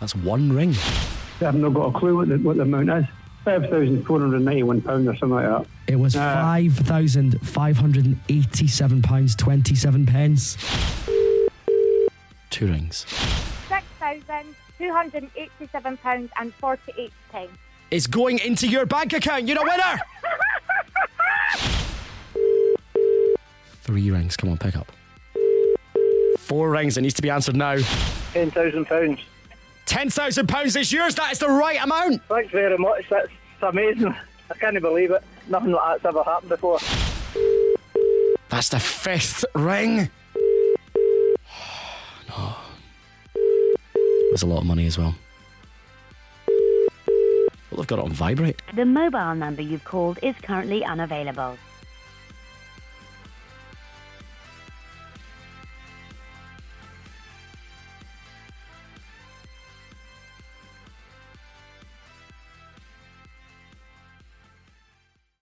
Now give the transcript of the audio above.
That's one ring. I've not got a clue what the, what the amount is. £5,491 or something like that. It was Uh, five thousand five hundred and eighty-seven pounds twenty-seven pence. Two rings. Six thousand two hundred and eighty-seven pounds and forty-eight pence. It's going into your bank account. You're a winner. Three rings. Come on, pick up. Four rings. It needs to be answered now. £10,000. Ten thousand pounds is yours. That is the right amount. Thanks very much. That's amazing. I can't believe it. Nothing like that's ever happened before. That's the fifth ring. no. There's a lot of money as well. Well, they've got it on vibrate. The mobile number you've called is currently unavailable.